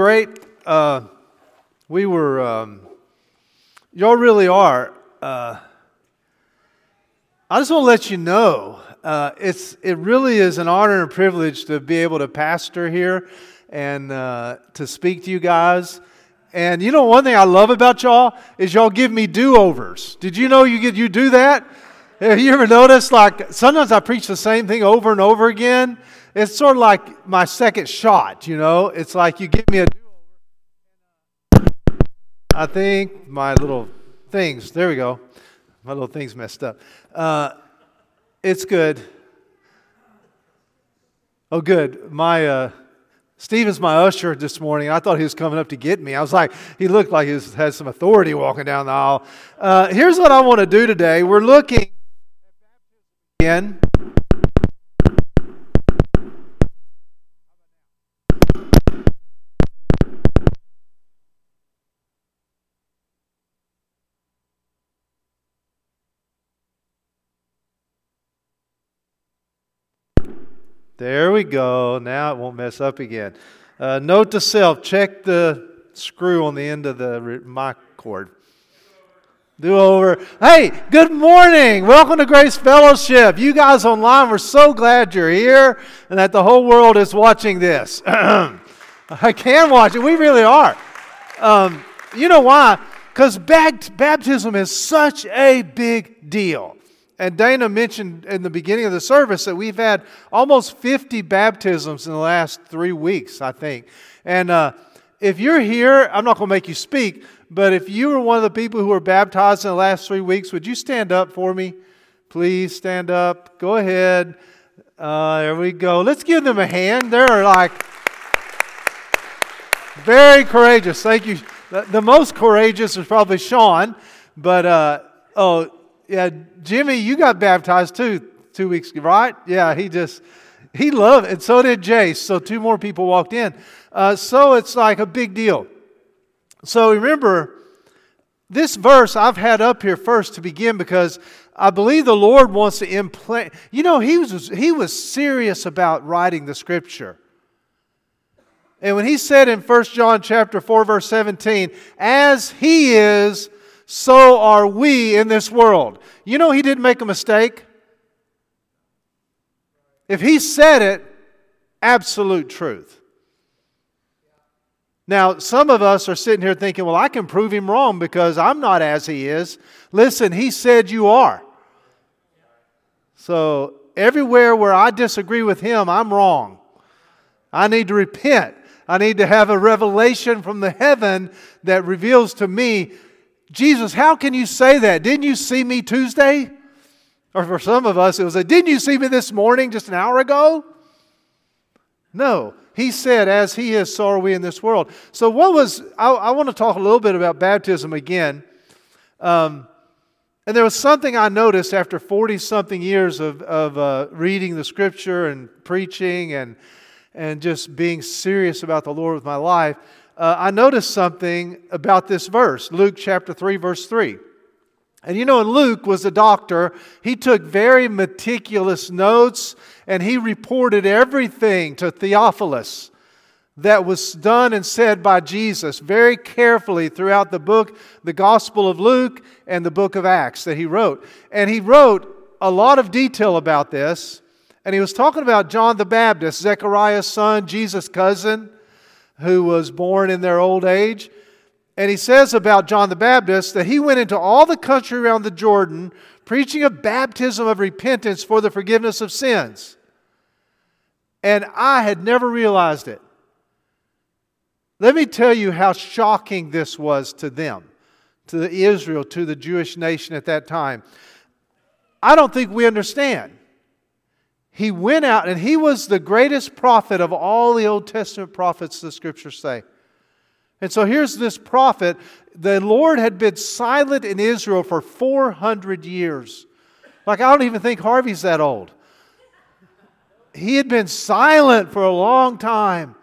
great. Uh, we were, um, y'all really are. Uh, I just want to let you know uh, it's, it really is an honor and privilege to be able to pastor here and uh, to speak to you guys. And you know, one thing I love about y'all is y'all give me do overs. Did you know you, get, you do that? Have you ever noticed, like, sometimes I preach the same thing over and over again? It's sort of like my second shot, you know? It's like you give me a I think my little things, there we go. My little things messed up. Uh, it's good. Oh, good. My, uh, Stephen's my usher this morning. I thought he was coming up to get me. I was like, he looked like he had some authority walking down the aisle. Uh, here's what I want to do today. We're looking again. There we go. Now it won't mess up again. Uh, note to self check the screw on the end of the mic cord. Do over. Hey, good morning. Welcome to Grace Fellowship. You guys online, we're so glad you're here and that the whole world is watching this. I can watch it. We really are. Um, you know why? Because baptism is such a big deal. And Dana mentioned in the beginning of the service that we've had almost 50 baptisms in the last three weeks, I think. And uh, if you're here, I'm not going to make you speak, but if you were one of the people who were baptized in the last three weeks, would you stand up for me? Please stand up. Go ahead. Uh, there we go. Let's give them a hand. They're like very courageous. Thank you. The, most courageous is probably Sean, but uh, oh, yeah, Jimmy, you got baptized too two weeks, ago, right? Yeah, he just, he loved it. And so did Jace. So two more people walked in. Uh, so it's like a big deal. So remember, this verse I've had up here first to begin because I believe the Lord wants to implant. You know, he was, he was serious about writing the scripture. And when he said in 1 John chapter 4 verse 17, as he is so are we in this world. You know, he didn't make a mistake. If he said it, absolute truth. Now, some of us are sitting here thinking, well, I can prove him wrong because I'm not as he is. Listen, he said you are. So, everywhere where I disagree with him, I'm wrong. I need to repent. I need to have a revelation from the heaven that reveals to me Jesus, how can you say that? Didn't you see me Tuesday? Or for some of us, it was a, didn't you see me this morning just an hour ago? No. He said, as he is, so are we in this world. So, what was, I, I want to talk a little bit about baptism again. Um, and there was something I noticed after 40 something years of, of uh, reading the scripture and preaching and, and just being serious about the Lord with my life uh, I noticed something about this verse, Luke chapter 3, verse 3. And you know, Luke was a doctor. He took very meticulous notes and he reported everything to Theophilus that was done and said by Jesus very carefully throughout the book, the Gospel of Luke and the book of Acts that he wrote. And he wrote a lot of detail about this. And he was talking about John the Baptist, Zechariah's son, Jesus' cousin who was born in their old age. And he says about John the Baptist that he went into all the country around the Jordan preaching a baptism of repentance for the forgiveness of sins. And I had never realized it. Let me tell you how shocking this was to them, to Israel, to the Jewish nation at that time. I don't think we understand he went out and he was the greatest prophet of all the Old Testament prophets, the scriptures say. And so here's this prophet. The Lord had been silent in Israel for 400 years. Like, I don't even think Harvey's that old. He had been silent for a long time.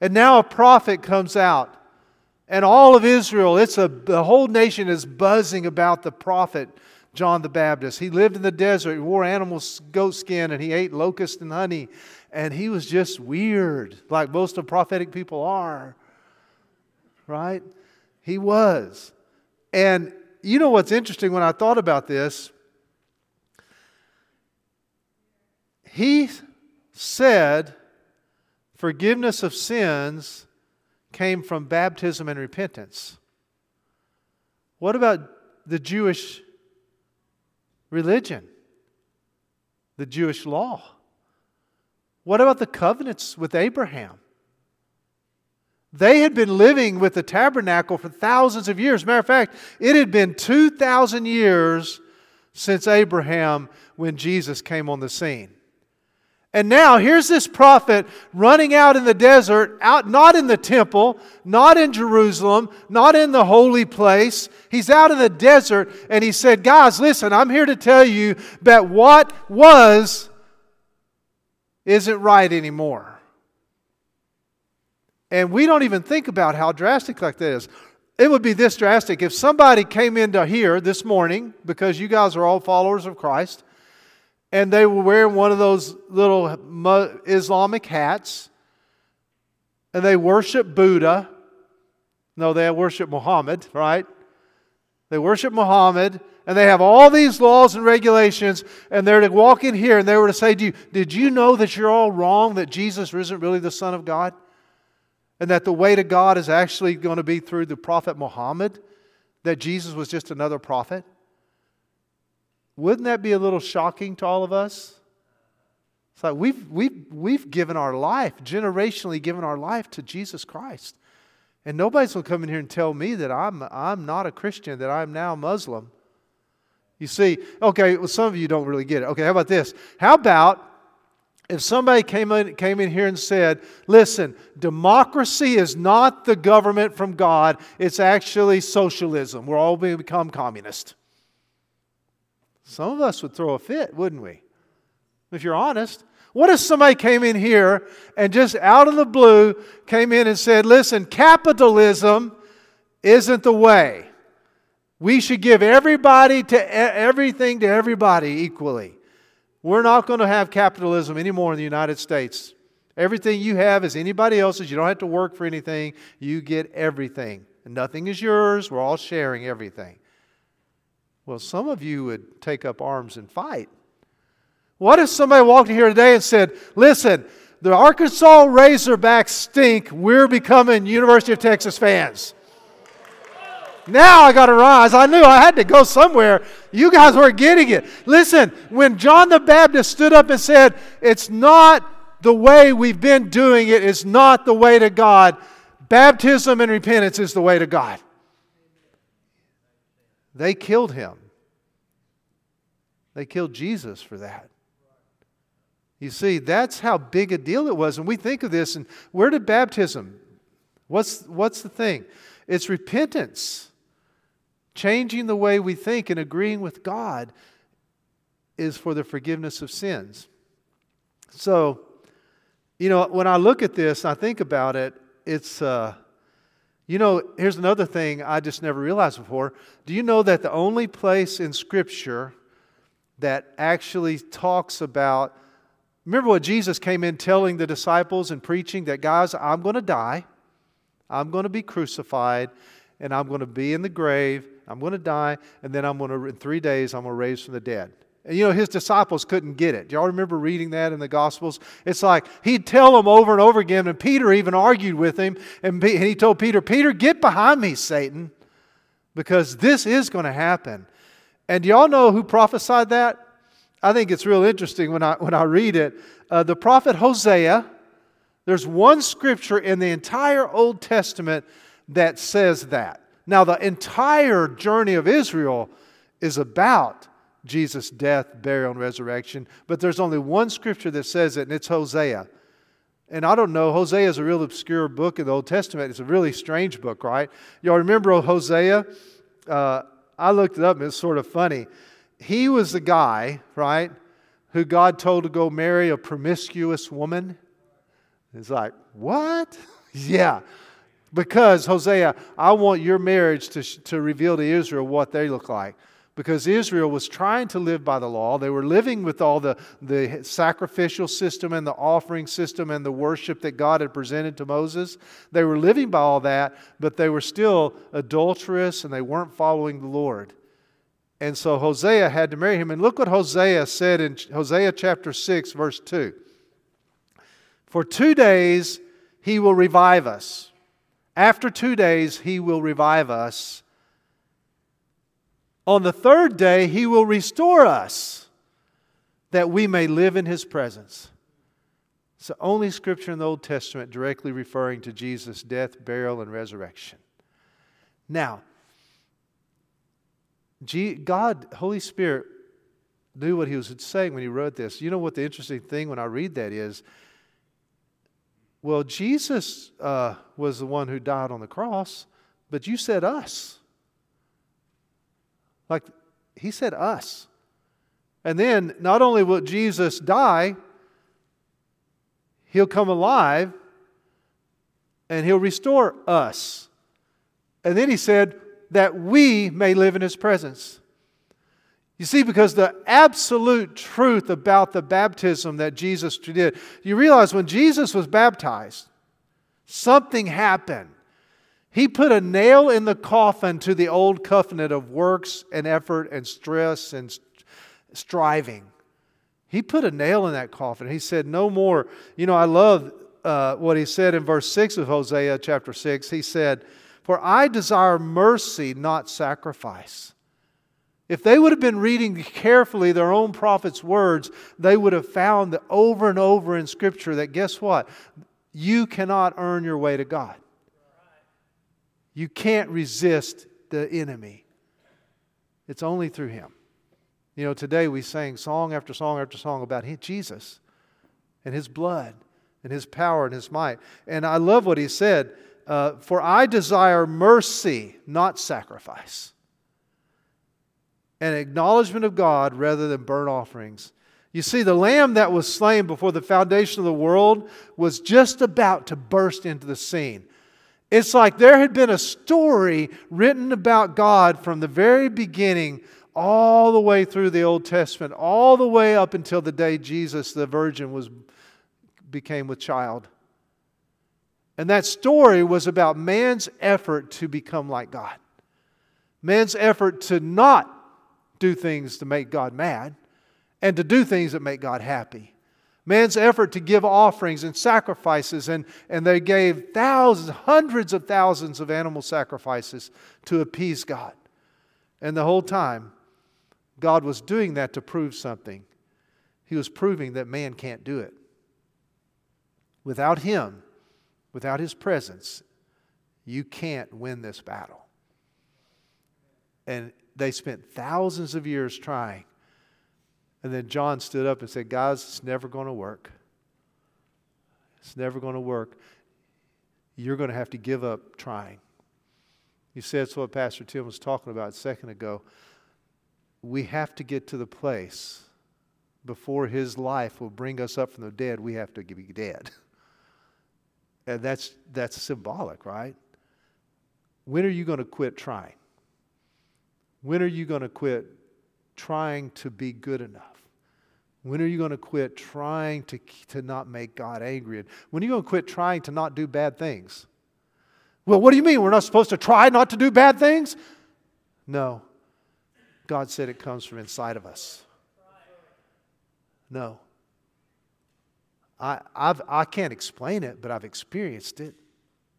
And now a prophet comes out. And all of Israel, it's a, the whole nation is buzzing about the prophet John the Baptist. He lived in the desert, he wore animal goat skin, and he ate locust and honey. And he was just weird, like most of prophetic people are. right? He was. And you know what's interesting when I thought about this? He said forgiveness of sins came from baptism and repentance. What about the Jewish religion, the Jewish law? What about the covenants with Abraham? They had been living with the tabernacle for thousands of years. Matter of fact, it had been 2,000 years since Abraham when Jesus came on the scene. And now here's this prophet running out in the desert, out not in the temple, not in Jerusalem, not in the holy place. He's out in the desert and he said, Guys, listen, I'm here to tell you that what was isn't right anymore. And we don't even think about how drastic like that is. It would be this drastic if somebody came into here this morning, because you guys are all followers of Christ, and they were wearing one of those little Islamic hats, and they worship Buddha. No, they worship Muhammad, right? They worship Muhammad, and they have all these laws and regulations, and they're to walk in here and they were to say to you, Did you know that you're all wrong, that Jesus isn't really the Son of God? And that the way to God is actually going to be through the prophet Muhammad? That Jesus was just another prophet? Wouldn't that be a little shocking to all of us? It's like we've, we've, we've given our life, generationally given our life to Jesus Christ. And nobody's going to come in here and tell me that I'm, I'm not a Christian, that I'm now Muslim. You see, okay, well, some of you don't really get it. Okay, how about this? How about if somebody came in, came in here and said, listen, democracy is not the government from God, it's actually socialism. We're all going to become communist. Some of us would throw a fit, wouldn't we? If you're honest. What if somebody came in here and just out of the blue came in and said, listen, capitalism isn't the way. We should give everybody to everything to everybody equally. We're not going to have capitalism anymore in the United States. Everything you have is anybody else's. You don't have to work for anything. You get everything. Nothing is yours. We're all sharing everything. Well, some of you would take up arms and fight. What if somebody walked in here today and said, listen, the Arkansas Razorbacks stink. We're becoming University of Texas fans. Now I got to rise. I knew I had to go somewhere. You guys were getting it. Listen, when John the Baptist stood up and said, It's not the way we've been doing it, it's not the way to God, baptism and repentance is the way to God. They killed him. They killed Jesus for that. You see, that's how big a deal it was. And we think of this, and where did baptism? What's, what's the thing? It's repentance. Changing the way we think and agreeing with God is for the forgiveness of sins. So, you know, when I look at this, I think about it, it's, uh, you know, here's another thing I just never realized before. Do you know that the only place in Scripture that actually talks about, remember what Jesus came in telling the disciples and preaching that, guys, I'm going to die, I'm going to be crucified, and I'm going to be in the grave, I'm going to die, and then I'm going to, in three days, I'm going to raise from the dead. And you know, his disciples couldn't get it. Do y'all remember reading that in the Gospels? It's like he'd tell them over and over again, and Peter even argued with him. And he told Peter, Peter, get behind me, Satan, because this is going to happen. And do y'all know who prophesied that? I think it's real interesting when I, when I read it. Uh, the prophet Hosea, there's one scripture in the entire Old Testament that says that. Now, the entire journey of Israel is about Jesus' death, burial, and resurrection. But there's only one scripture that says it, and it's Hosea. And I don't know, Hosea is a real obscure book in the Old Testament. It's a really strange book, right? Y'all remember Hosea? Uh, I looked it up, and it's sort of funny. He was the guy, right, who God told to go marry a promiscuous woman. It's like, what? yeah. Because, Hosea, I want your marriage to, to reveal to Israel what they look like because Israel was trying to live by the law. They were living with all the, the sacrificial system and the offering system and the worship that God had presented to Moses. They were living by all that, but they were still adulterous and they weren't following the Lord. And so Hosea had to marry him. And look what Hosea said in Hosea chapter 6, verse 2. For two days he will revive us. After two days he will revive us on the third day, he will restore us that we may live in his presence. It's the only scripture in the Old Testament directly referring to Jesus' death, burial, and resurrection. Now, God, Holy Spirit, knew what he was saying when he wrote this. You know what the interesting thing when I read that is? Well, Jesus uh, was the one who died on the cross, but you said us. Like, he said us. And then not only will Jesus die, he'll come alive and he'll restore us. And then he said that we may live in his presence. You see, because the absolute truth about the baptism that Jesus did, you realize when Jesus was baptized, something happened. He put a nail in the coffin to the old covenant of works and effort and stress and striving. He put a nail in that coffin. He said, No more. You know, I love uh, what he said in verse 6 of Hosea chapter 6. He said, For I desire mercy, not sacrifice. If they would have been reading carefully their own prophet's words, they would have found that over and over in Scripture that guess what? You cannot earn your way to God. You can't resist the enemy. It's only through him. You know, today we sang song after song after song about Jesus and his blood and his power and his might. And I love what he said uh, For I desire mercy, not sacrifice, an acknowledgement of God rather than burnt offerings. You see, the lamb that was slain before the foundation of the world was just about to burst into the scene. It's like there had been a story written about God from the very beginning, all the way through the Old Testament, all the way up until the day Jesus, the virgin, was, became with child. And that story was about man's effort to become like God, man's effort to not do things to make God mad and to do things that make God happy. Man's effort to give offerings and sacrifices, and, and they gave thousands, hundreds of thousands of animal sacrifices to appease God. And the whole time, God was doing that to prove something. He was proving that man can't do it. Without Him, without His presence, you can't win this battle. And they spent thousands of years trying. And then John stood up and said, Guys, it's never going to work. It's never going to work. You're going to have to give up trying. You said it's what Pastor Tim was talking about a second ago. We have to get to the place before his life will bring us up from the dead, we have to be dead. And that's, that's symbolic, right? When are you going to quit trying? When are you going to quit trying to be good enough? When are you going to quit trying to, to not make God angry? When are you going to quit trying to not do bad things? Well, what do you mean? We're not supposed to try not to do bad things? No. God said it comes from inside of us. No. I, I've, I can't explain it, but I've experienced it.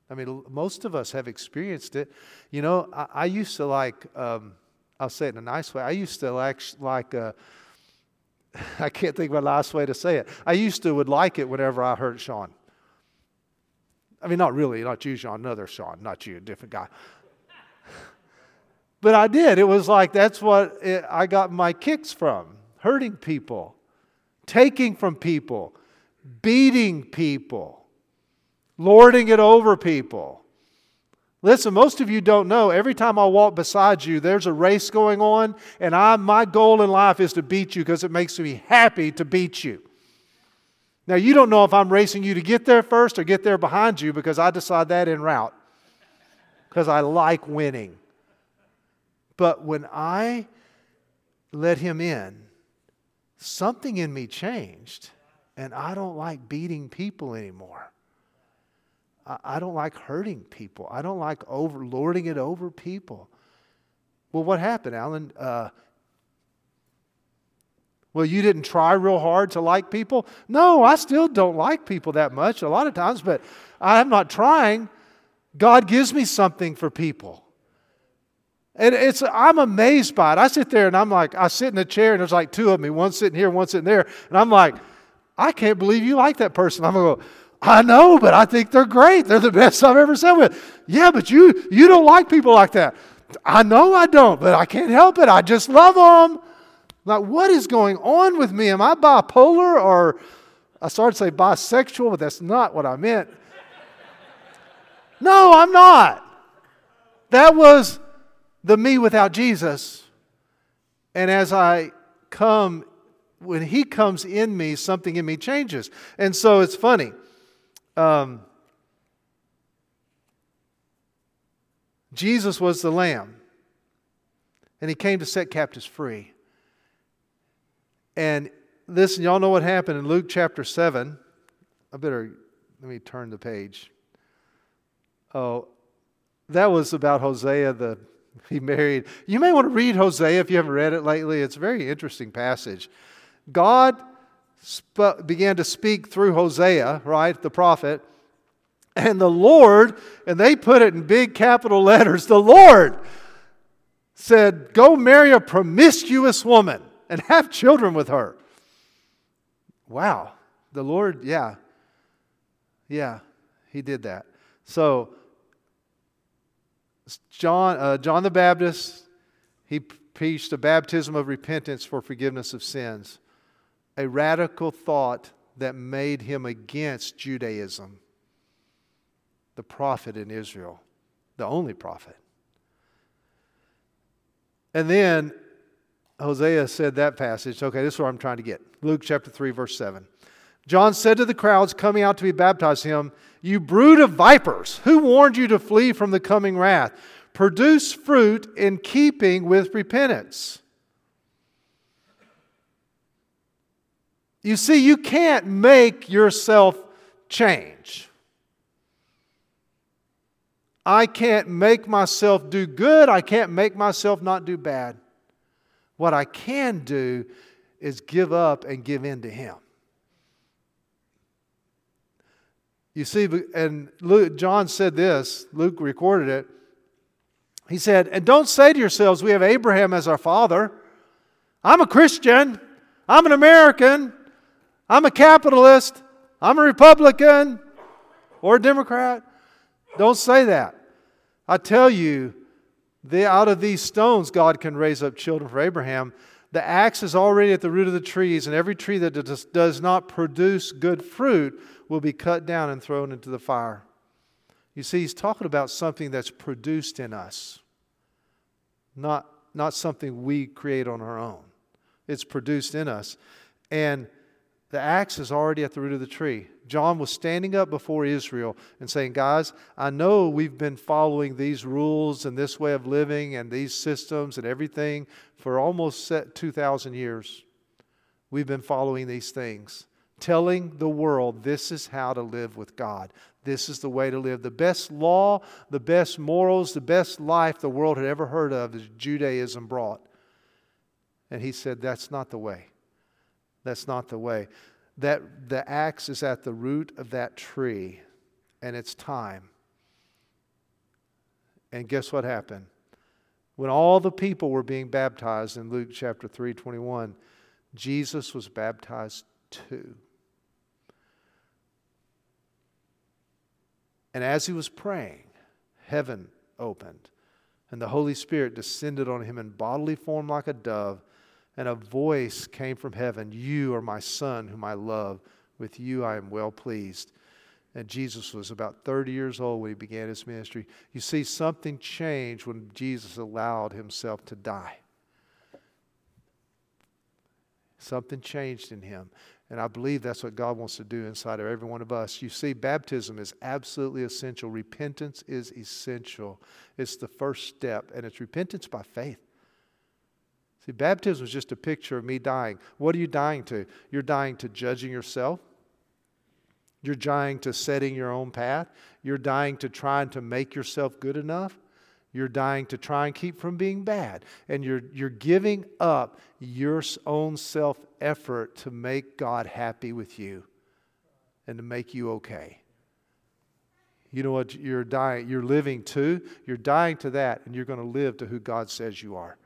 I mean, most of us have experienced it. You know, I, I used to like, um, I'll say it in a nice way, I used to like, like uh, I can't think of a nice way to say it. I used to would like it whenever I heard Sean. I mean, not really, not you, Sean, another Sean, not you, a different guy. but I did. It was like that's what it, I got my kicks from hurting people, taking from people, beating people, lording it over people. Listen, most of you don't know. Every time I walk beside you, there's a race going on, and I, my goal in life is to beat you because it makes me happy to beat you. Now, you don't know if I'm racing you to get there first or get there behind you because I decide that en route because I like winning. But when I let him in, something in me changed. And I don't like beating people anymore. I, don't like hurting people. I don't like over lording it over people. Well, what happened, Alan? Uh, well, you didn't try real hard to like people? No, I still don't like people that much a lot of times, but I'm not trying. God gives me something for people. And it's I'm amazed by it. I sit there and I'm like, I sit in a chair and there's like two of me, one sitting here, one sitting there, and I'm like, I can't believe you like that person. I'm gonna go, I know, but I think they're great. They're the best I've ever sat with. Yeah, but you you don't like people like that. I know I don't, but I can't help it. I just love them. Like, what is going on with me? Am I bipolar or I started to say bisexual, but that's not what I meant. no, I'm not. That was the me without Jesus. And as I come, when He comes in me, something in me changes. And so it's funny. Um, Jesus was the Lamb, and He came to set captives free. And listen, y'all know what happened in Luke chapter 7. I better, let me turn the page. Oh, that was about Hosea, the he married. You may want to read Hosea if you haven't read it lately. It's a very interesting passage. God sp- began to speak through Hosea, right, the prophet, and the Lord, and they put it in big capital letters, the Lord said, Go marry a promiscuous woman and have children with her. Wow. The Lord, yeah. Yeah, he did that. So, John, uh, John the Baptist, he preached a baptism of repentance for forgiveness of sins, a radical thought that made him against Judaism, the prophet in Israel, the only prophet. And then Hosea said that passage. Okay, this is where I'm trying to get. Luke chapter 3, verse 7. John said to the crowds coming out to be baptized him, You brood of vipers, who warned you to flee from the coming wrath? Produce fruit in keeping with repentance. You see, you can't make yourself change. I can't make myself do good. I can't make myself not do bad. What I can do is give up and give in to Him. You see, and Luke, John said this, Luke recorded it. He said, And don't say to yourselves, We have Abraham as our father. I'm a Christian. I'm an American. I'm a capitalist. I'm a Republican or a Democrat. Don't say that. I tell you, the, out of these stones, God can raise up children for Abraham. The axe is already at the root of the trees, and every tree that does, does not produce good fruit will be cut down and thrown into the fire. You see, he's talking about something that's produced in us, not, not something we create on our own. It's produced in us. And the axe is already at the root of the tree. John was standing up before Israel and saying, Guys, I know we've been following these rules and this way of living and these systems and everything for almost 2,000 years. We've been following these things, telling the world this is how to live with God. This is the way to live. The best law, the best morals, the best life the world had ever heard of is Judaism brought. And he said, That's not the way. That's not the way that the axe is at the root of that tree and it's time. And guess what happened? When all the people were being baptized in Luke chapter 3 21, Jesus was baptized too. And as he was praying, heaven opened, and the Holy Spirit descended on him in bodily form like a dove and a voice came from heaven You are my son, whom I love. With you I am well pleased. And Jesus was about 30 years old when he began his ministry. You see, something changed when Jesus allowed himself to die. Something changed in him. And I believe that's what God wants to do inside of every one of us. You see, baptism is absolutely essential. Repentance is essential. It's the first step, and it's repentance by faith. See, baptism was just a picture of me dying. What are you dying to? You're dying to judging yourself. You're dying to setting your own path. You're dying to trying to make yourself good enough. You're dying to try and keep from being bad. And you're, you're giving up your own self effort to make God happy with you and to make you okay. You know what you're dying, you're living to? You're dying to that, and you're going to live to who God says you are.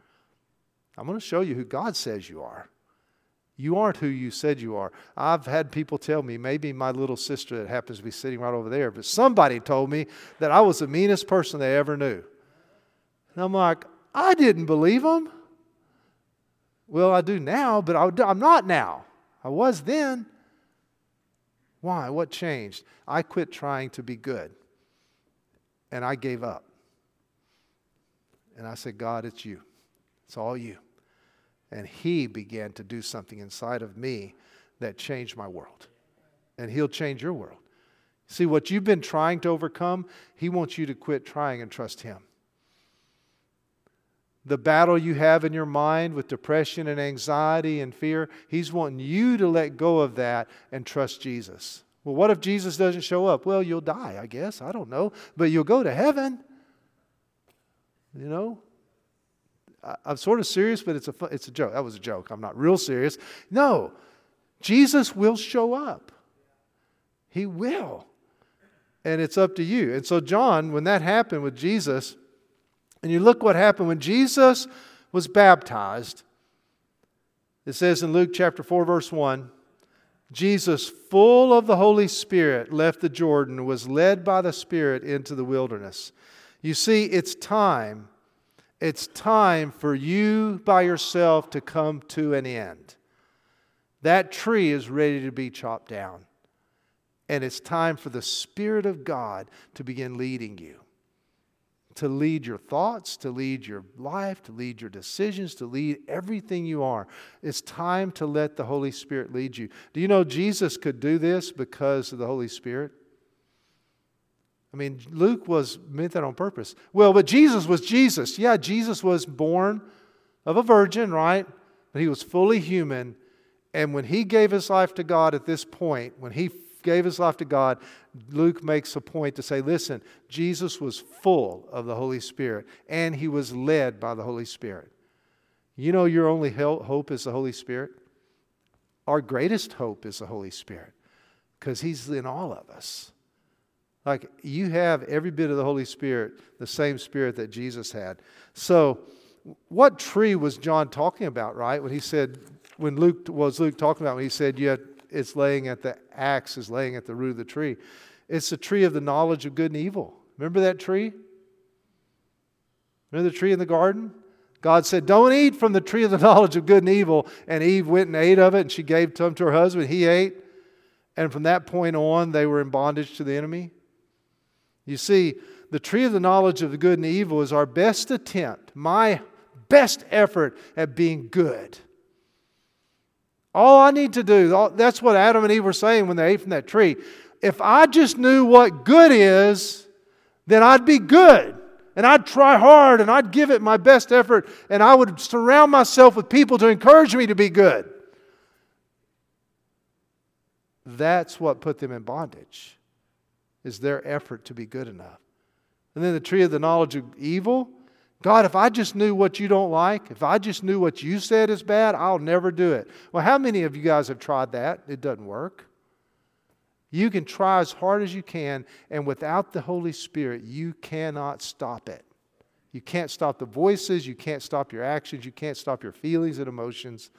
I'm going to show you who God says you are. You aren't who you said you are. I've had people tell me, maybe my little sister that happens to be sitting right over there, but somebody told me that I was the meanest person they ever knew. And I'm like, I didn't believe them. Well, I do now, but I'm not now. I was then. Why? What changed? I quit trying to be good and I gave up. And I said, God, it's you. It's all you. And He began to do something inside of me that changed my world. And He'll change your world. See, what you've been trying to overcome, He wants you to quit trying and trust Him. The battle you have in your mind with depression and anxiety and fear, He's wanting you to let go of that and trust Jesus. Well, what if Jesus doesn't show up? Well, you'll die, I guess. I don't know. But you'll go to heaven. You know? I'm sort of serious, but it's a, it's a joke. That was a joke. I'm not real serious. No, Jesus will show up. He will. And it's up to you. And so, John, when that happened with Jesus, and you look what happened when Jesus was baptized, it says in Luke chapter 4, verse 1 Jesus, full of the Holy Spirit, left the Jordan, was led by the Spirit into the wilderness. You see, it's time. It's time for you by yourself to come to an end. That tree is ready to be chopped down. And it's time for the Spirit of God to begin leading you to lead your thoughts, to lead your life, to lead your decisions, to lead everything you are. It's time to let the Holy Spirit lead you. Do you know Jesus could do this because of the Holy Spirit? I mean, Luke was meant that on purpose. Well, but Jesus was Jesus. Yeah, Jesus was born of a virgin, right? But he was fully human. And when he gave his life to God at this point, when he gave his life to God, Luke makes a point to say, listen, Jesus was full of the Holy Spirit and he was led by the Holy Spirit. You know, your only hope is the Holy Spirit? Our greatest hope is the Holy Spirit because he's in all of us. Like you have every bit of the Holy Spirit, the same Spirit that Jesus had. So, what tree was John talking about, right? When he said, when Luke was Luke talking about when he said, had it's laying at the axe is laying at the root of the tree. It's the tree of the knowledge of good and evil. Remember that tree? Remember the tree in the garden? God said, Don't eat from the tree of the knowledge of good and evil. And Eve went and ate of it, and she gave some to her husband. He ate. And from that point on, they were in bondage to the enemy. You see, the tree of the knowledge of the good and evil is our best attempt, my best effort at being good. All I need to do, that's what Adam and Eve were saying when they ate from that tree. If I just knew what good is, then I'd be good. And I'd try hard and I'd give it my best effort and I would surround myself with people to encourage me to be good. That's what put them in bondage, is their effort to be good enough. And then the tree of the knowledge of evil, God, if I just knew what you don't like, if I just knew what you said is bad, I'll never do it. Well, how many of you guys have tried that? It doesn't work. You can try as hard as you can, and without the Holy Spirit, you cannot stop it. You can't stop the voices, you can't stop your actions, you can't stop your feelings and emotions.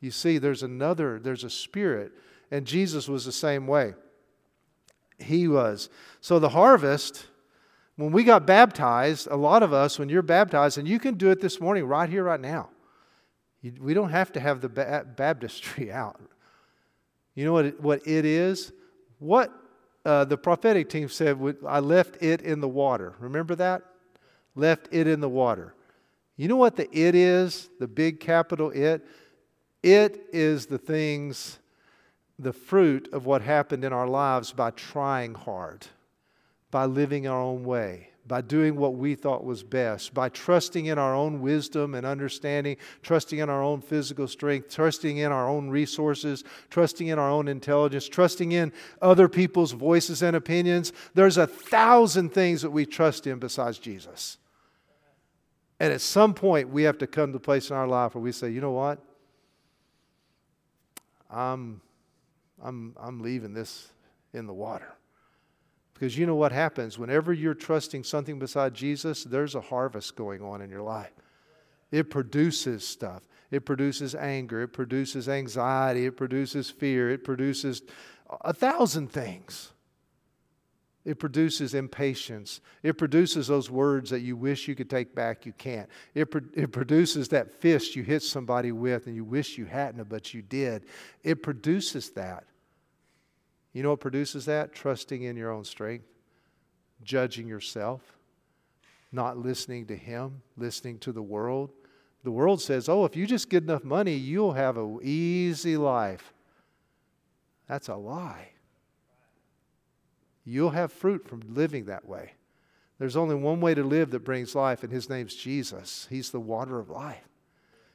You see, there's another, there's a spirit, and Jesus was the same way. He was. So the harvest when we got baptized, a lot of us, when you're baptized, and you can do it this morning, right here, right now, we don't have to have the baptistry out. You know what it, what it is? What uh, the prophetic team said, I left it in the water. Remember that? Left it in the water. You know what the it is? The big capital it? It is the things, the fruit of what happened in our lives by trying hard by living our own way, by doing what we thought was best, by trusting in our own wisdom and understanding, trusting in our own physical strength, trusting in our own resources, trusting in our own intelligence, trusting in other people's voices and opinions. There's a thousand things that we trust in besides Jesus. And at some point, we have to come to a place in our life where we say, you know what? I'm, I'm, I'm leaving this in the water. Because you know what happens? Whenever you're trusting something beside Jesus, there's a harvest going on in your life. It produces stuff. It produces anger. It produces anxiety. It produces fear. It produces a thousand things. It produces impatience. It produces those words that you wish you could take back, you can't. It, pro- it produces that fist you hit somebody with and you wish you hadn't, but you did. It produces that. You know what produces that? Trusting in your own strength, judging yourself, not listening to Him, listening to the world. The world says, oh, if you just get enough money, you'll have an easy life. That's a lie. You'll have fruit from living that way. There's only one way to live that brings life, and His name's Jesus. He's the water of life.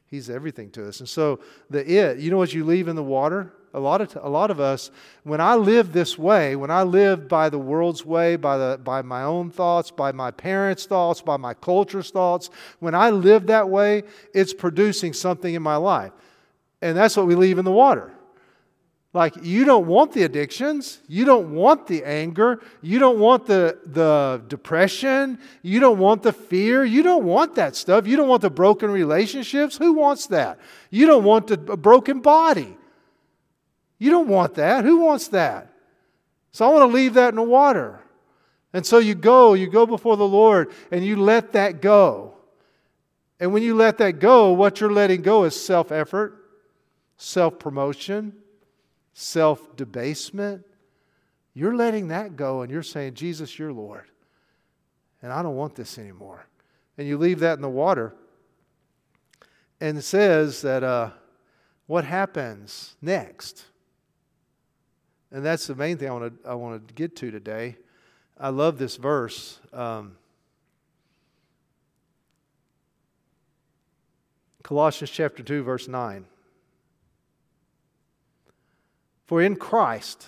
He's everything to us. And so the it, you know what you leave in the water? A lot of, a lot of us, when I live this way, when I live by the world's way, by, the, by my own thoughts, by my parents' thoughts, by my culture's thoughts, when I live that way, it's producing something in my life. And that's what we leave in the water. Like, you don't want the addictions. You don't want the anger. You don't want the, the depression. You don't want the fear. You don't want that stuff. You don't want the broken relationships. Who wants that? You don't want a broken body. You don't want that. Who wants that? So I want to leave that in the water. And so you go, you go before the Lord, and you let that go. And when you let that go, what you're letting go is self effort, self promotion self debasement, you're letting that go and you're saying, Jesus, you're Lord. And I don't want this anymore. And you leave that in the water. And it says that uh, what happens next? And that's the main thing I want to, I want to get to today. I love this verse. Um, Colossians chapter 2, verse 9. For in Christ,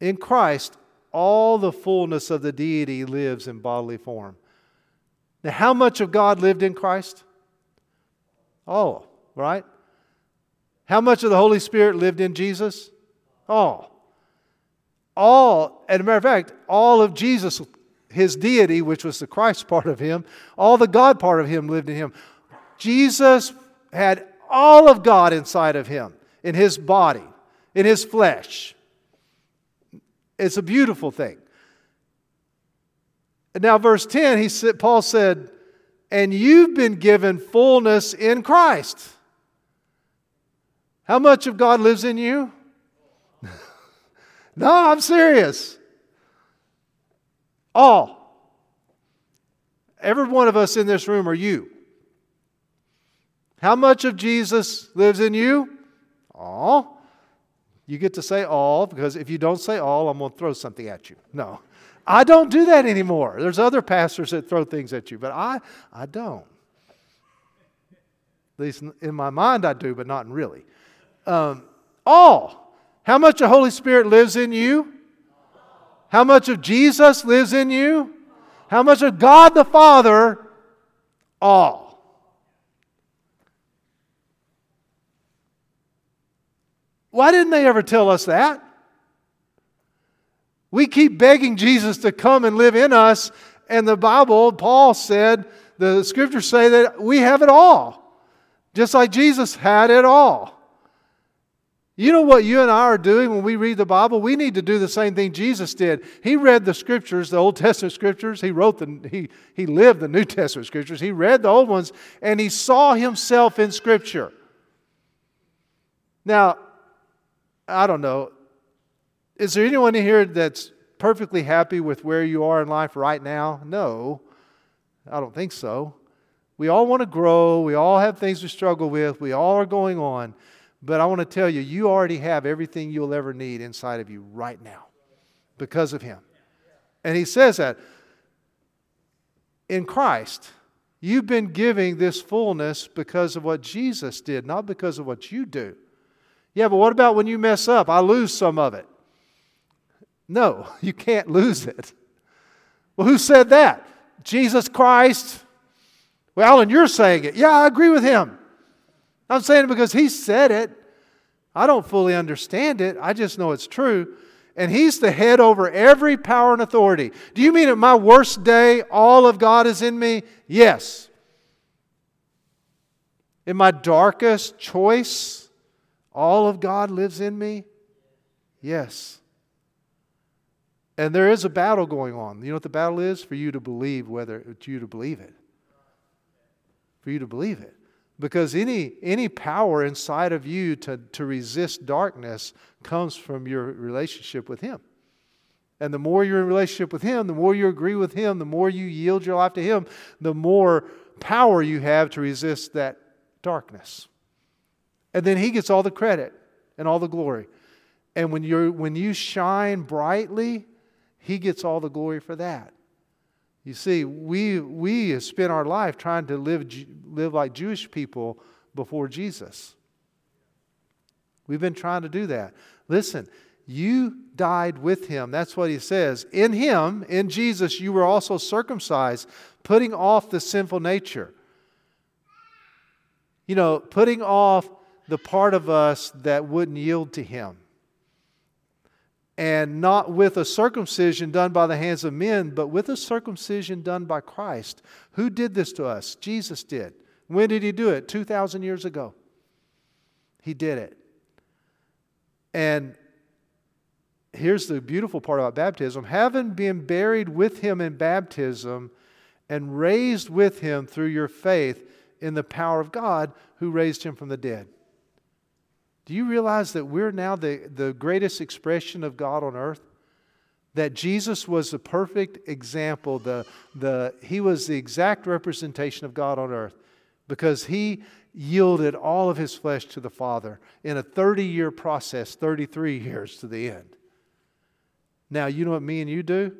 in Christ, all the fullness of the deity lives in bodily form. Now, how much of God lived in Christ? All, right? How much of the Holy Spirit lived in Jesus? All. All, and a matter of fact, all of Jesus, his deity, which was the Christ part of him, all the God part of him lived in him. Jesus had all of God inside of him in his body, in his flesh. It's a beautiful thing. And now, verse 10, he said, Paul said, And you've been given fullness in Christ. How much of God lives in you? no, I'm serious. All. Every one of us in this room are you. How much of Jesus lives in you? All. You get to say all because if you don't say all, I'm going to throw something at you. No. I don't do that anymore. There's other pastors that throw things at you, but I, I don't. At least in my mind, I do, but not really. Um, all. How much the Holy Spirit lives in you? How much of Jesus lives in you? How much of God the Father? All. Why didn't they ever tell us that? We keep begging Jesus to come and live in us, and the Bible, Paul said, the scriptures say that we have it all, just like Jesus had it all. You know what you and I are doing when we read the Bible? We need to do the same thing Jesus did. He read the scriptures, the Old Testament scriptures. He wrote the he he lived the New Testament scriptures. He read the old ones and he saw himself in scripture. Now, I don't know. Is there anyone here that's perfectly happy with where you are in life right now? No, I don't think so. We all want to grow. We all have things to struggle with. We all are going on. But I want to tell you, you already have everything you'll ever need inside of you right now because of Him. And he says that in Christ, you've been giving this fullness because of what Jesus did, not because of what you do. Yeah, but what about when you mess up? I lose some of it. No, you can't lose it. Well, who said that? Jesus Christ. Well, and you're saying it. Yeah, I agree with him. I'm saying it because he said it. I don't fully understand it. I just know it's true. And he's the head over every power and authority. Do you mean at my worst day, all of God is in me? Yes. In my darkest choice, all of God lives in me? Yes. And there is a battle going on. You know what the battle is? For you to believe whether it's you to believe it. For you to believe it. Because any, any power inside of you to, to resist darkness comes from your relationship with Him. And the more you're in relationship with Him, the more you agree with Him, the more you yield your life to Him, the more power you have to resist that darkness. And then He gets all the credit and all the glory. And when, you're, when you shine brightly, He gets all the glory for that. You see, we, we have spent our life trying to live, live like Jewish people before Jesus. We've been trying to do that. Listen, you died with him. That's what he says. In him, in Jesus, you were also circumcised, putting off the sinful nature. You know, putting off the part of us that wouldn't yield to him and not with a circumcision done by the hands of men, but with a circumcision done by Christ. Who did this to us? Jesus did. When did he do it? 2,000 years ago. He did it. And here's the beautiful part about baptism having been buried with him in baptism and raised with him through your faith in the power of God who raised him from the dead. Do you realize that we're now the, the greatest expression of God on earth? That Jesus was the perfect example, the, the, he was the exact representation of God on earth because he yielded all of his flesh to the Father in a 30 year process, 33 years to the end. Now, you know what me and you do?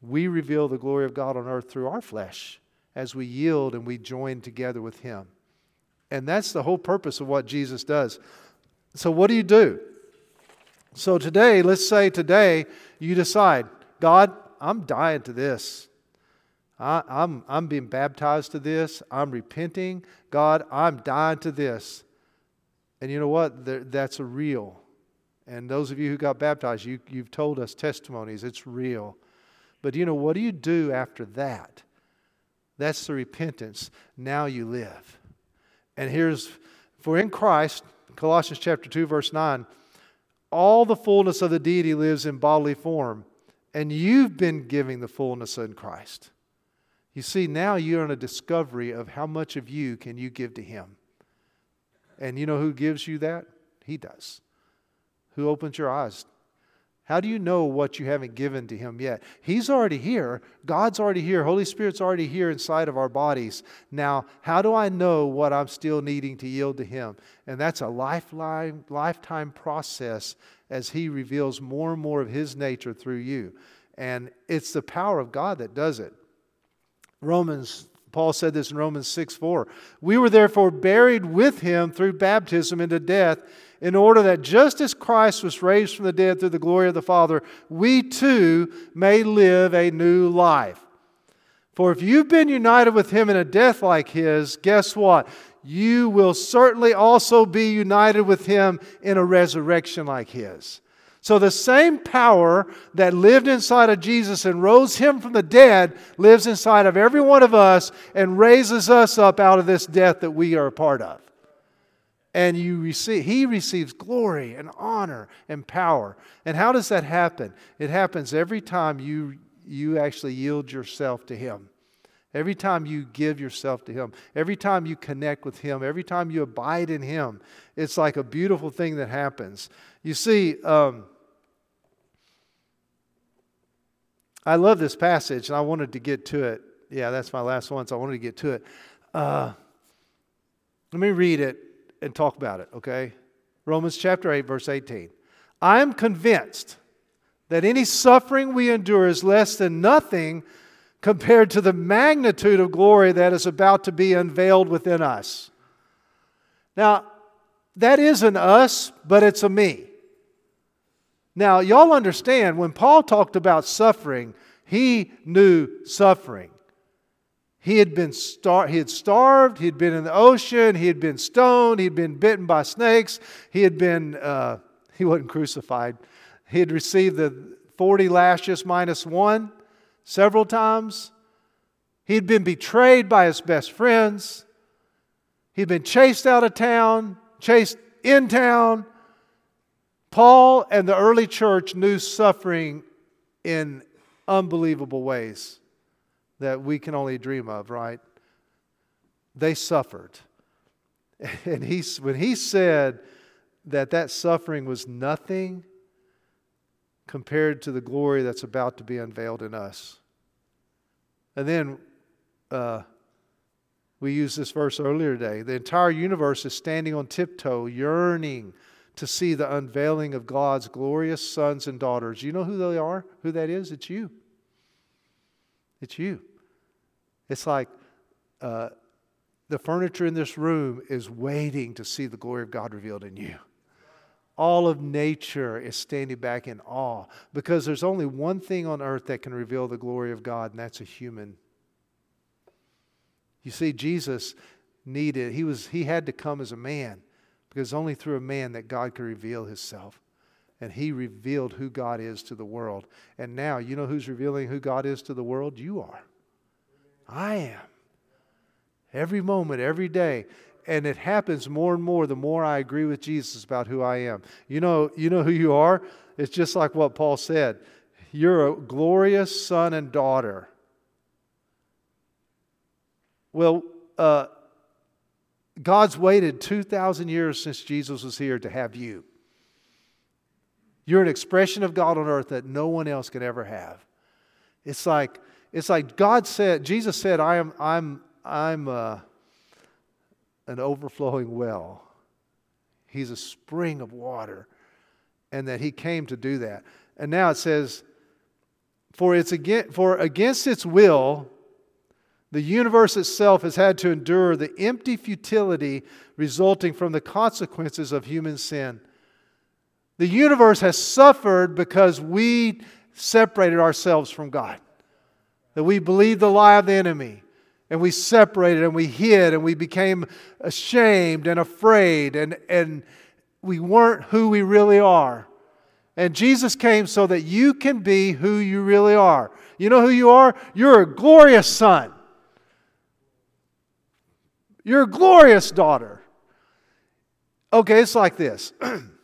We reveal the glory of God on earth through our flesh as we yield and we join together with him. And that's the whole purpose of what Jesus does. So, what do you do? So, today, let's say today you decide, God, I'm dying to this. I, am I'm, I'm being baptized to this. I'm repenting. God, I'm dying to this. And you know what? That's a real. And those of you who got baptized, you, you've told us testimonies. It's real. But you know, what do you do after that? That's the repentance. Now you live. And here's, for in Christ, Colossians chapter 2 verse 9, all the fullness of the deity lives in bodily form, and you've been giving the fullness in Christ. You see, now you're in a discovery of how much of you can you give to him. And you know who gives you that? He does. Who opens your eyes how do you know what you haven't given to Him yet? He's already here. God's already here. Holy Spirit's already here inside of our bodies. Now, how do I know what I'm still needing to yield to Him? And that's a lifeline, lifetime process as He reveals more and more of His nature through you. And it's the power of God that does it. Romans Paul said this in Romans 6 4. We were therefore buried with him through baptism into death in order that just as Christ was raised from the dead through the glory of the Father, we too may live a new life. For if you've been united with him in a death like his, guess what? You will certainly also be united with him in a resurrection like his. So the same power that lived inside of Jesus and rose him from the dead lives inside of every one of us and raises us up out of this death that we are a part of and you receive he receives glory and honor and power. And how does that happen? It happens every time you you actually yield yourself to him. Every time you give yourself to him. Every time you connect with him. Every time you abide in him. It's like a beautiful thing that happens. You see um, i love this passage and i wanted to get to it. Yeah that's my last one so i wanted to get to it. Uh, let me read it and talk about it, okay? Romans chapter 8, verse 18. I am convinced That any suffering we endure is less than nothing compared to the magnitude of glory that is about to be unveiled within us. Now, that isn't us, but it's a me. Now, y'all understand when Paul talked about suffering, he knew suffering. He had been star- he had starved, he had been in the ocean, he had been stoned, he had been bitten by snakes, he had been uh, he wasn't crucified. He had received the 40 lashes minus one several times. He had been betrayed by his best friends. He'd been chased out of town, chased in town. Paul and the early church knew suffering in unbelievable ways that we can only dream of, right? They suffered. And he, when he said that that suffering was nothing compared to the glory that's about to be unveiled in us. And then uh, we used this verse earlier today. The entire universe is standing on tiptoe, yearning to see the unveiling of God's glorious sons and daughters. You know who they are? Who that is? It's you. It's you. It's like uh, the furniture in this room is waiting to see the glory of God revealed in you. All of nature is standing back in awe because there's only one thing on earth that can reveal the glory of God, and that's a human. You see, Jesus needed, he, was, he had to come as a man because only through a man that God could reveal himself. And he revealed who God is to the world. And now, you know who's revealing who God is to the world? You are. I am. Every moment, every day. And it happens more and more the more I agree with Jesus about who I am. You know, you know who you are? It's just like what Paul said. You're a glorious son and daughter. Well, uh, God's waited 2,000 years since Jesus was here to have you. You're an expression of God on earth that no one else can ever have. It's like, it's like God said, Jesus said, I am, I'm, I'm uh, an overflowing well. He's a spring of water. And that he came to do that. And now it says, for, it's against, for against its will, the universe itself has had to endure the empty futility resulting from the consequences of human sin. The universe has suffered because we separated ourselves from God. That we believed the lie of the enemy and we separated and we hid and we became ashamed and afraid and, and we weren't who we really are. And Jesus came so that you can be who you really are. You know who you are? You're a glorious son. You're a glorious daughter. Okay, it's like this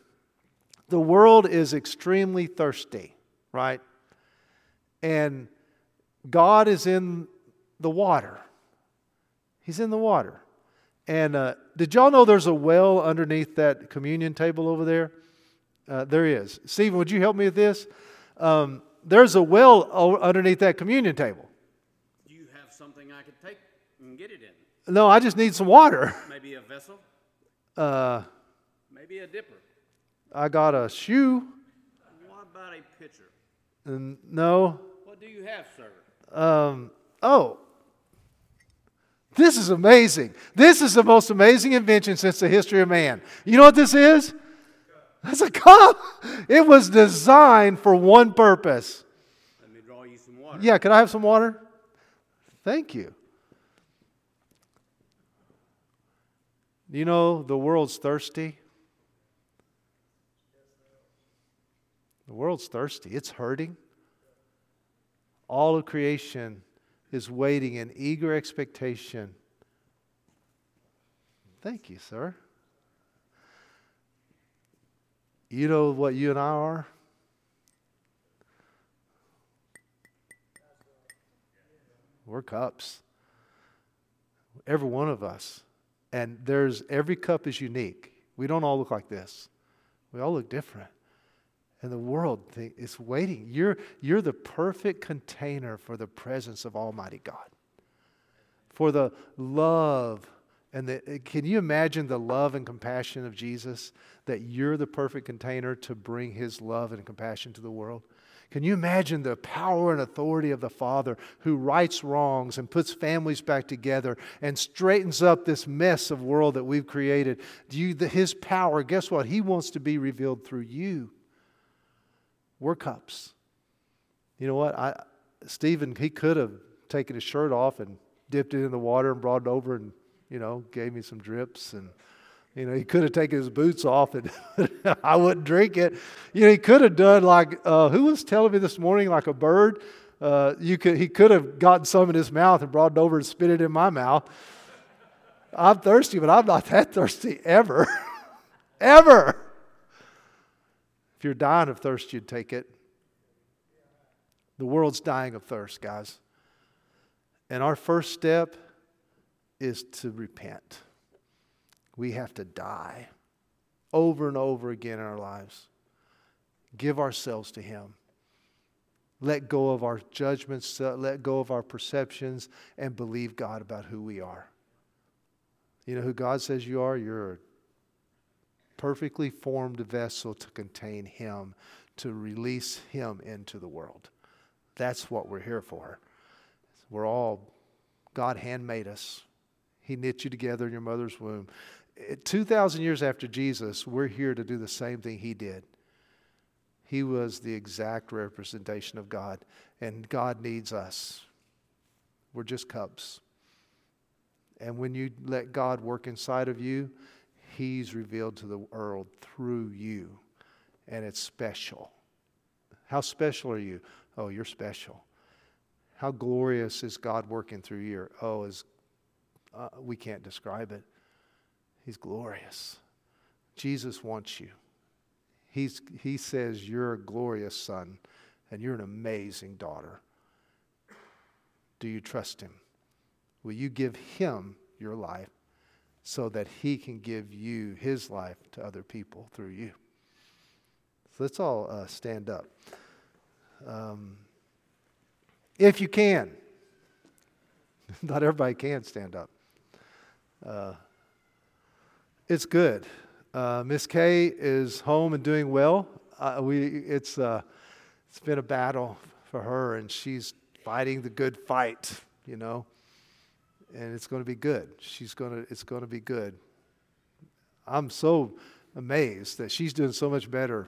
the world is extremely thirsty, right? And God is in the water. He's in the water. And uh, did y'all know there's a well underneath that communion table over there? Uh, there is. Stephen, would you help me with this? Um, there's a well underneath that communion table. Do you have something I could take and get it in? No, I just need some water. Maybe a vessel? Uh, Maybe a dipper? I got a shoe. What about a pitcher? And no. What do you have, sir? Um, oh, this is amazing. This is the most amazing invention since the history of man. You know what this is? That's a cup. It was designed for one purpose. Let me draw you some water. Yeah, can I have some water? Thank you. You know, the world's thirsty. The world's thirsty. It's hurting. All of creation is waiting in eager expectation. Thank you, sir. You know what you and I are? We're cups. Every one of us. And there's every cup is unique. We don't all look like this. We all look different. And the world is waiting. You're, you're the perfect container for the presence of Almighty God. For the love and the, eh, can you imagine the love and compassion of Jesus? That you're the perfect container to bring his love and compassion to the world? Can you imagine the power and authority of the Father who rights wrongs and puts families back together and straightens up this mess of world that we've created? Do you, the, his power, guess what? He wants to be revealed through you. We're cups. You know what? I, Stephen, he could have taken his shirt off and dipped it in the water and brought it over and, you know, gave me some drips and you know, he could have taken his boots off and I wouldn't drink it. You know, he could have done like, uh, who was telling me this morning, like a bird? Uh, you could, he could have gotten some in his mouth and brought it over and spit it in my mouth. I'm thirsty, but I'm not that thirsty ever. ever. If you're dying of thirst, you'd take it. The world's dying of thirst, guys. And our first step is to repent we have to die over and over again in our lives. Give ourselves to Him. Let go of our judgments, uh, let go of our perceptions, and believe God about who we are. You know who God says you are? You're perfectly formed vessel to contain Him, to release Him into the world. That's what we're here for. We're all, God handmade us. He knit you together in your mother's womb. 2,000 years after Jesus, we're here to do the same thing he did. He was the exact representation of God, and God needs us. We're just cups. And when you let God work inside of you, He's revealed to the world through you, and it's special. How special are you? Oh, you're special. How glorious is God working through you? Oh, is uh, we can't describe it. He's glorious. Jesus wants you. He's, he says, You're a glorious son and you're an amazing daughter. Do you trust him? Will you give him your life so that he can give you his life to other people through you? So let's all uh, stand up. Um, if you can. Not everybody can stand up. Uh, it's good. Uh, Miss Kay is home and doing well. Uh, we, it's, uh, it's been a battle for her, and she's fighting the good fight, you know. And it's going to be good. She's going to, it's going to be good. I'm so amazed that she's doing so much better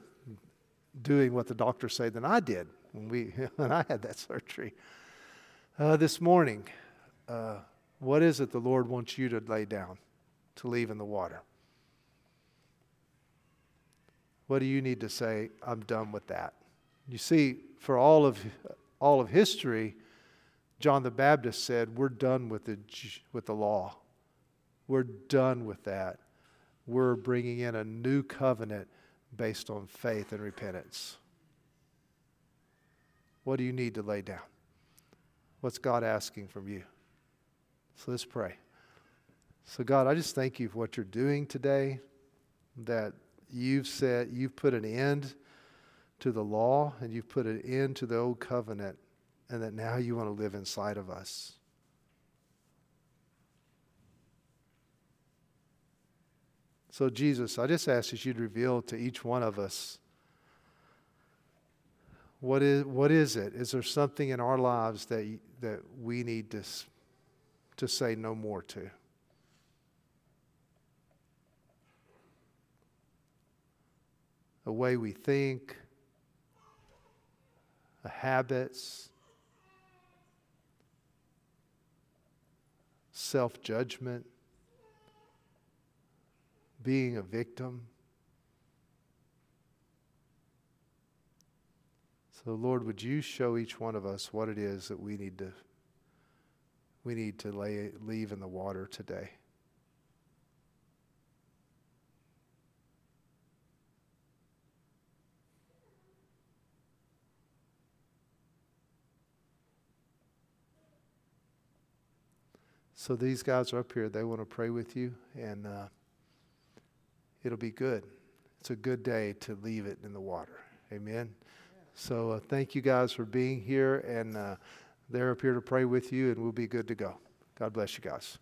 doing what the doctors say than I did when, we, when I had that surgery. Uh, this morning, uh, what is it the Lord wants you to lay down? to leave in the water? What do you need to say? I'm done with that. You see, for all of, all of history, John the Baptist said, We're done with the, with the law. We're done with that. We're bringing in a new covenant based on faith and repentance. What do you need to lay down? What's God asking from you? So let's pray. So, God, I just thank you for what you're doing today, that you've said, you've put an end to the law and you've put an end to the old covenant, and that now you want to live inside of us. So, Jesus, I just ask that you'd reveal to each one of us what is, what is it? Is there something in our lives that, that we need to, to say no more to? the way we think, the habits, self judgment, being a victim. So Lord, would you show each one of us what it is that we need to we need to lay, leave in the water today? So these guys are up here. They want to pray with you, and uh, it'll be good. It's a good day to leave it in the water. Amen. So uh, thank you guys for being here, and uh, they're up here to pray with you, and we'll be good to go. God bless you guys.